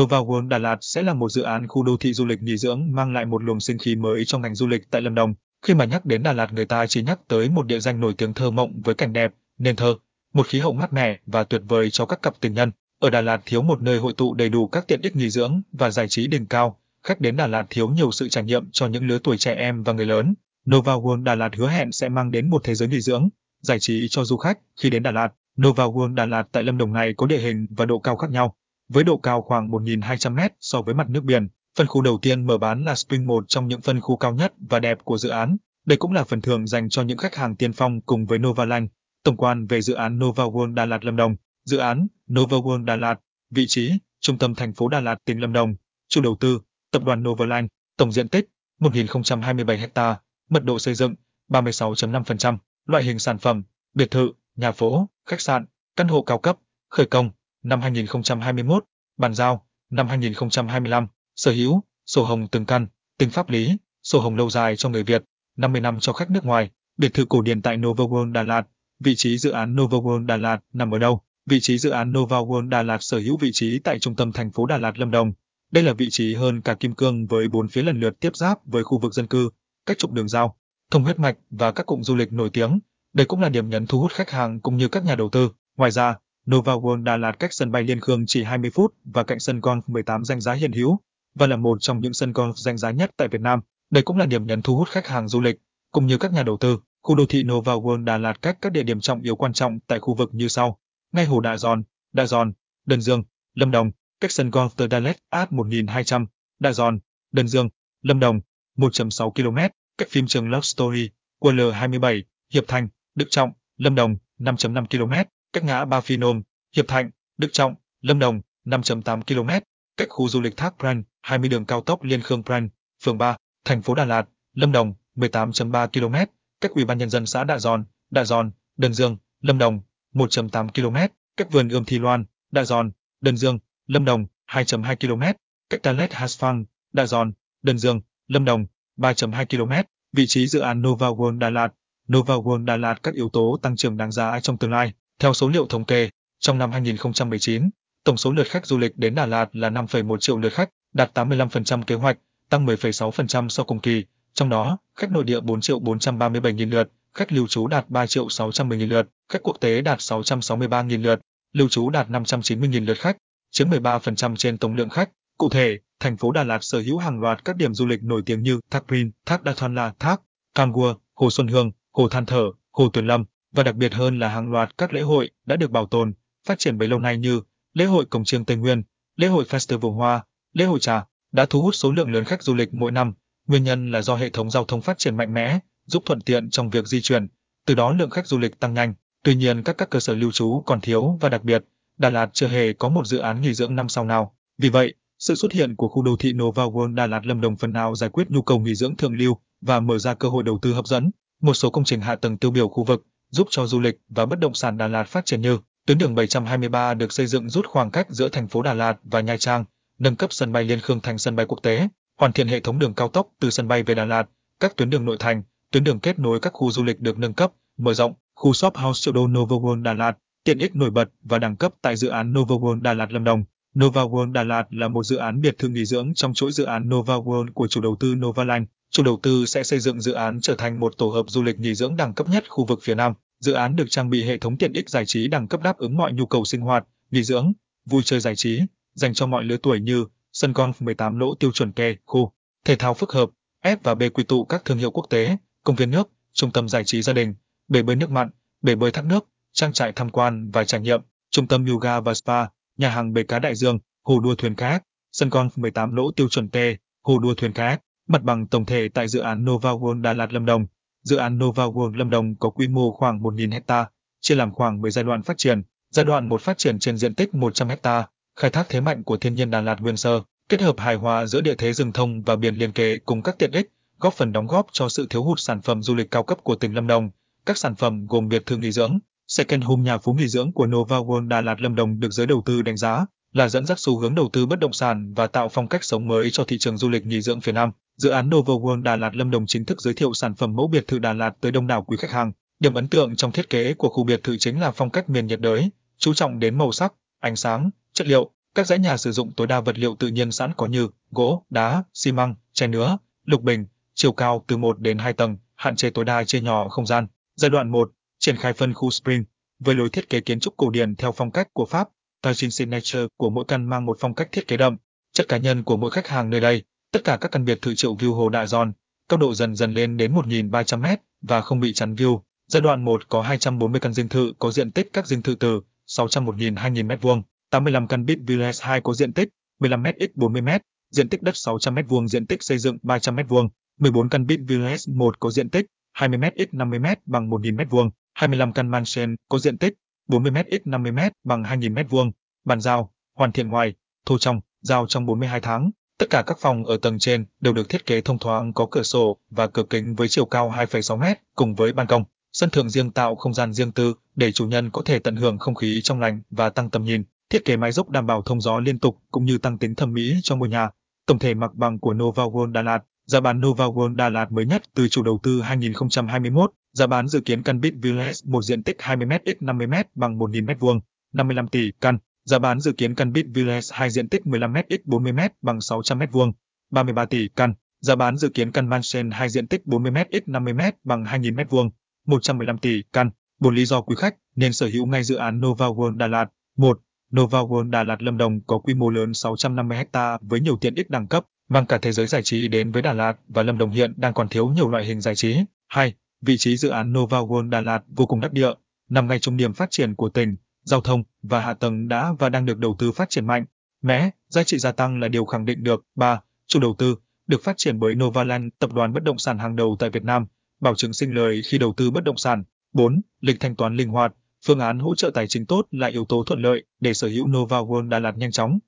Nova World Đà Lạt sẽ là một dự án khu đô thị du lịch nghỉ dưỡng mang lại một luồng sinh khí mới trong ngành du lịch tại Lâm Đồng. Khi mà nhắc đến Đà Lạt người ta chỉ nhắc tới một địa danh nổi tiếng thơ mộng với cảnh đẹp, nên thơ, một khí hậu mát mẻ và tuyệt vời cho các cặp tình nhân. Ở Đà Lạt thiếu một nơi hội tụ đầy đủ các tiện ích nghỉ dưỡng và giải trí đỉnh cao, khách đến Đà Lạt thiếu nhiều sự trải nghiệm cho những lứa tuổi trẻ em và người lớn. Nova World Đà Lạt hứa hẹn sẽ mang đến một thế giới nghỉ dưỡng, giải trí cho du khách khi đến Đà Lạt. Nova World Đà Lạt tại Lâm Đồng này có địa hình và độ cao khác nhau, với độ cao khoảng 1.200 m so với mặt nước biển. Phân khu đầu tiên mở bán là Spring 1 trong những phân khu cao nhất và đẹp của dự án. Đây cũng là phần thưởng dành cho những khách hàng tiên phong cùng với Novaland. Tổng quan về dự án Nova World Đà Lạt Lâm Đồng. Dự án Nova World Đà Lạt, vị trí trung tâm thành phố Đà Lạt, tỉnh Lâm Đồng. Chủ đầu tư Tập đoàn Novaland, tổng diện tích 1.027 ha, mật độ xây dựng 36.5%, loại hình sản phẩm biệt thự, nhà phố, khách sạn, căn hộ cao cấp, khởi công năm 2021, bàn giao năm 2025, sở hữu sổ hồng từng căn, tính pháp lý, sổ hồng lâu dài cho người Việt, 50 năm cho khách nước ngoài, biệt thự cổ điển tại Nova World Đà Lạt, vị trí dự án Nova World Đà Lạt nằm ở đâu? Vị trí dự án Nova World Đà Lạt sở hữu vị trí tại trung tâm thành phố Đà Lạt Lâm Đồng. Đây là vị trí hơn cả kim cương với bốn phía lần lượt tiếp giáp với khu vực dân cư, cách trục đường giao, thông huyết mạch và các cụm du lịch nổi tiếng. Đây cũng là điểm nhấn thu hút khách hàng cũng như các nhà đầu tư. Ngoài ra, Nova World Đà Lạt cách sân bay Liên Khương chỉ 20 phút và cạnh sân golf 18 danh giá hiện hữu và là một trong những sân golf danh giá nhất tại Việt Nam. Đây cũng là điểm nhấn thu hút khách hàng du lịch cũng như các nhà đầu tư. Khu đô thị Nova World Đà Lạt cách các địa điểm trọng yếu quan trọng tại khu vực như sau: ngay hồ Đạ Giòn, Đạ Giòn, Đơn Dương, Lâm Đồng, cách sân golf The Dalet Art 1200, Đạ Giòn, Đơn Dương, Lâm Đồng, 1.6 km, cách phim trường Love Story, QL27, Hiệp Thành, Đức Trọng, Lâm Đồng, 5.5 km, cách ngã Ba Phi Nôm, Hiệp Thạnh, Đức Trọng, Lâm Đồng, 5.8 km, cách khu du lịch Thác Pran, 20 đường cao tốc Liên Khương Pran, phường 3, thành phố Đà Lạt, Lâm Đồng, 18.3 km, cách Ủy ban nhân dân xã Đạ Giòn, Đạ Giòn, Đơn Dương, Lâm Đồng, 1.8 km, cách vườn ươm Thi Loan, Đạ Giòn, Đơn Dương, Lâm Đồng, 2.2 km, cách Talet Hasphang, Đạ Giòn, Đơn Dương, Lâm Đồng, 3.2 km, vị trí dự án Nova World Đà Lạt. Nova World Đà Lạt các yếu tố tăng trưởng đáng giá trong tương lai. Theo số liệu thống kê, trong năm 2019, tổng số lượt khách du lịch đến Đà Lạt là 5,1 triệu lượt khách, đạt 85% kế hoạch, tăng 10,6% so cùng kỳ. Trong đó, khách nội địa 4 triệu 437 nghìn lượt, khách lưu trú đạt 3 triệu 610 nghìn lượt, khách quốc tế đạt 663 nghìn lượt, lưu trú đạt 590 nghìn lượt khách, chiếm 13% trên tổng lượng khách. Cụ thể, thành phố Đà Lạt sở hữu hàng loạt các điểm du lịch nổi tiếng như Thác Rin, Thác Đa Thoan La, Thác Cangua, Hồ Xuân Hương, Hồ Than Thở, Hồ Tuyền Lâm và đặc biệt hơn là hàng loạt các lễ hội đã được bảo tồn, phát triển bấy lâu nay như lễ hội Cổng Chiêng Tây Nguyên, lễ hội Festival Hoa, lễ hội trà đã thu hút số lượng lớn khách du lịch mỗi năm. Nguyên nhân là do hệ thống giao thông phát triển mạnh mẽ, giúp thuận tiện trong việc di chuyển, từ đó lượng khách du lịch tăng nhanh. Tuy nhiên các các cơ sở lưu trú còn thiếu và đặc biệt, Đà Lạt chưa hề có một dự án nghỉ dưỡng năm sau nào. Vì vậy, sự xuất hiện của khu đô thị Nova World Đà Lạt Lâm Đồng phần nào giải quyết nhu cầu nghỉ dưỡng thượng lưu và mở ra cơ hội đầu tư hấp dẫn. Một số công trình hạ tầng tiêu biểu khu vực giúp cho du lịch và bất động sản Đà Lạt phát triển như tuyến đường 723 được xây dựng rút khoảng cách giữa thành phố Đà Lạt và Nha Trang, nâng cấp sân bay Liên Khương thành sân bay quốc tế, hoàn thiện hệ thống đường cao tốc từ sân bay về Đà Lạt, các tuyến đường nội thành, tuyến đường kết nối các khu du lịch được nâng cấp, mở rộng, khu shop house triệu đô Nova World Đà Lạt, tiện ích nổi bật và đẳng cấp tại dự án Nova World Đà Lạt Lâm Đồng. Nova World Đà Lạt là một dự án biệt thự nghỉ dưỡng trong chuỗi dự án Nova World của chủ đầu tư Novaland. Chủ đầu tư sẽ xây dựng dự án trở thành một tổ hợp du lịch nghỉ dưỡng đẳng cấp nhất khu vực phía Nam. Dự án được trang bị hệ thống tiện ích giải trí đẳng cấp đáp ứng mọi nhu cầu sinh hoạt, nghỉ dưỡng, vui chơi giải trí, dành cho mọi lứa tuổi như sân golf 18 lỗ tiêu chuẩn kè, khu thể thao phức hợp, F và B quy tụ các thương hiệu quốc tế, công viên nước, trung tâm giải trí gia đình, bể bơi nước mặn, bể bơi thác nước, trang trại tham quan và trải nghiệm, trung tâm yoga và spa, nhà hàng bể cá đại dương, hồ đua thuyền kayak, sân golf 18 lỗ tiêu chuẩn T, hồ đua thuyền kayak, mặt bằng tổng thể tại dự án Nova World Đà Lạt Lâm Đồng. Dự án Nova World Lâm Đồng có quy mô khoảng 1.000 hecta, chia làm khoảng 10 giai đoạn phát triển. Giai đoạn 1 phát triển trên diện tích 100 hecta, khai thác thế mạnh của thiên nhiên Đà Lạt nguyên sơ, kết hợp hài hòa giữa địa thế rừng thông và biển liền kề cùng các tiện ích, góp phần đóng góp cho sự thiếu hụt sản phẩm du lịch cao cấp của tỉnh Lâm Đồng. Các sản phẩm gồm biệt thự nghỉ dưỡng, Second Home nhà phú nghỉ dưỡng của Nova World Đà Lạt Lâm Đồng được giới đầu tư đánh giá là dẫn dắt xu hướng đầu tư bất động sản và tạo phong cách sống mới cho thị trường du lịch nghỉ dưỡng phía Nam. Dự án Nova World Đà Lạt Lâm Đồng chính thức giới thiệu sản phẩm mẫu biệt thự Đà Lạt tới đông đảo quý khách hàng. Điểm ấn tượng trong thiết kế của khu biệt thự chính là phong cách miền nhiệt đới, chú trọng đến màu sắc, ánh sáng, chất liệu. Các dãy nhà sử dụng tối đa vật liệu tự nhiên sẵn có như gỗ, đá, xi măng, tre nứa, lục bình, chiều cao từ 1 đến 2 tầng, hạn chế tối đa chia nhỏ không gian. Giai đoạn 1, triển khai phân khu Spring với lối thiết kế kiến trúc cổ điển theo phong cách của Pháp. Style signature của mỗi căn mang một phong cách thiết kế đậm, chất cá nhân của mỗi khách hàng nơi đây. Tất cả các căn biệt thự triệu view Hồ Đại Giòn, cao độ dần dần lên đến 1.300m và không bị chắn view. Giai đoạn 1 có 240 căn dinh thự có diện tích các dinh thự từ 601.000 2.000 m2, 85 căn Bit Village 2 có diện tích 15m x 40m, diện tích đất 600 m2, diện tích xây dựng 300 m2, 14 căn Bit Village 1 có diện tích 20m x 50m bằng 1.000 m2, 25 căn Mansion có diện tích 40m x 50m bằng 2.000 m2, bàn giao, hoàn thiện ngoài, thô trong, giao trong 42 tháng. Tất cả các phòng ở tầng trên đều được thiết kế thông thoáng có cửa sổ và cửa kính với chiều cao 2,6 m cùng với ban công. Sân thượng riêng tạo không gian riêng tư để chủ nhân có thể tận hưởng không khí trong lành và tăng tầm nhìn. Thiết kế mái dốc đảm bảo thông gió liên tục cũng như tăng tính thẩm mỹ cho ngôi nhà. Tổng thể mặt bằng của Nova World Đà Lạt, giá bán Nova World Đà Lạt mới nhất từ chủ đầu tư 2021, giá bán dự kiến căn Bit Village một diện tích 20m x 50m bằng 1.000 m2, 55 tỷ căn. Giá bán dự kiến căn Bit Village 2 diện tích 15m x 40m bằng 600 m2, 33 tỷ căn. Giá bán dự kiến căn Mansion 2 diện tích 40m x 50m bằng 2.000 m2, 115 tỷ căn. Bốn lý do quý khách nên sở hữu ngay dự án Nova World Đà Lạt. 1. Nova World Đà Lạt Lâm Đồng có quy mô lớn 650 ha với nhiều tiện ích đẳng cấp, mang cả thế giới giải trí đến với Đà Lạt và Lâm Đồng hiện đang còn thiếu nhiều loại hình giải trí. 2. Vị trí dự án Nova World Đà Lạt vô cùng đắc địa, nằm ngay trong điểm phát triển của tỉnh, giao thông và hạ tầng đã và đang được đầu tư phát triển mạnh. Mẽ, giá trị gia tăng là điều khẳng định được. 3. Chủ đầu tư được phát triển bởi Novaland, tập đoàn bất động sản hàng đầu tại Việt Nam, bảo chứng sinh lời khi đầu tư bất động sản. 4. Lịch thanh toán linh hoạt, phương án hỗ trợ tài chính tốt là yếu tố thuận lợi để sở hữu Nova World Đà Lạt nhanh chóng.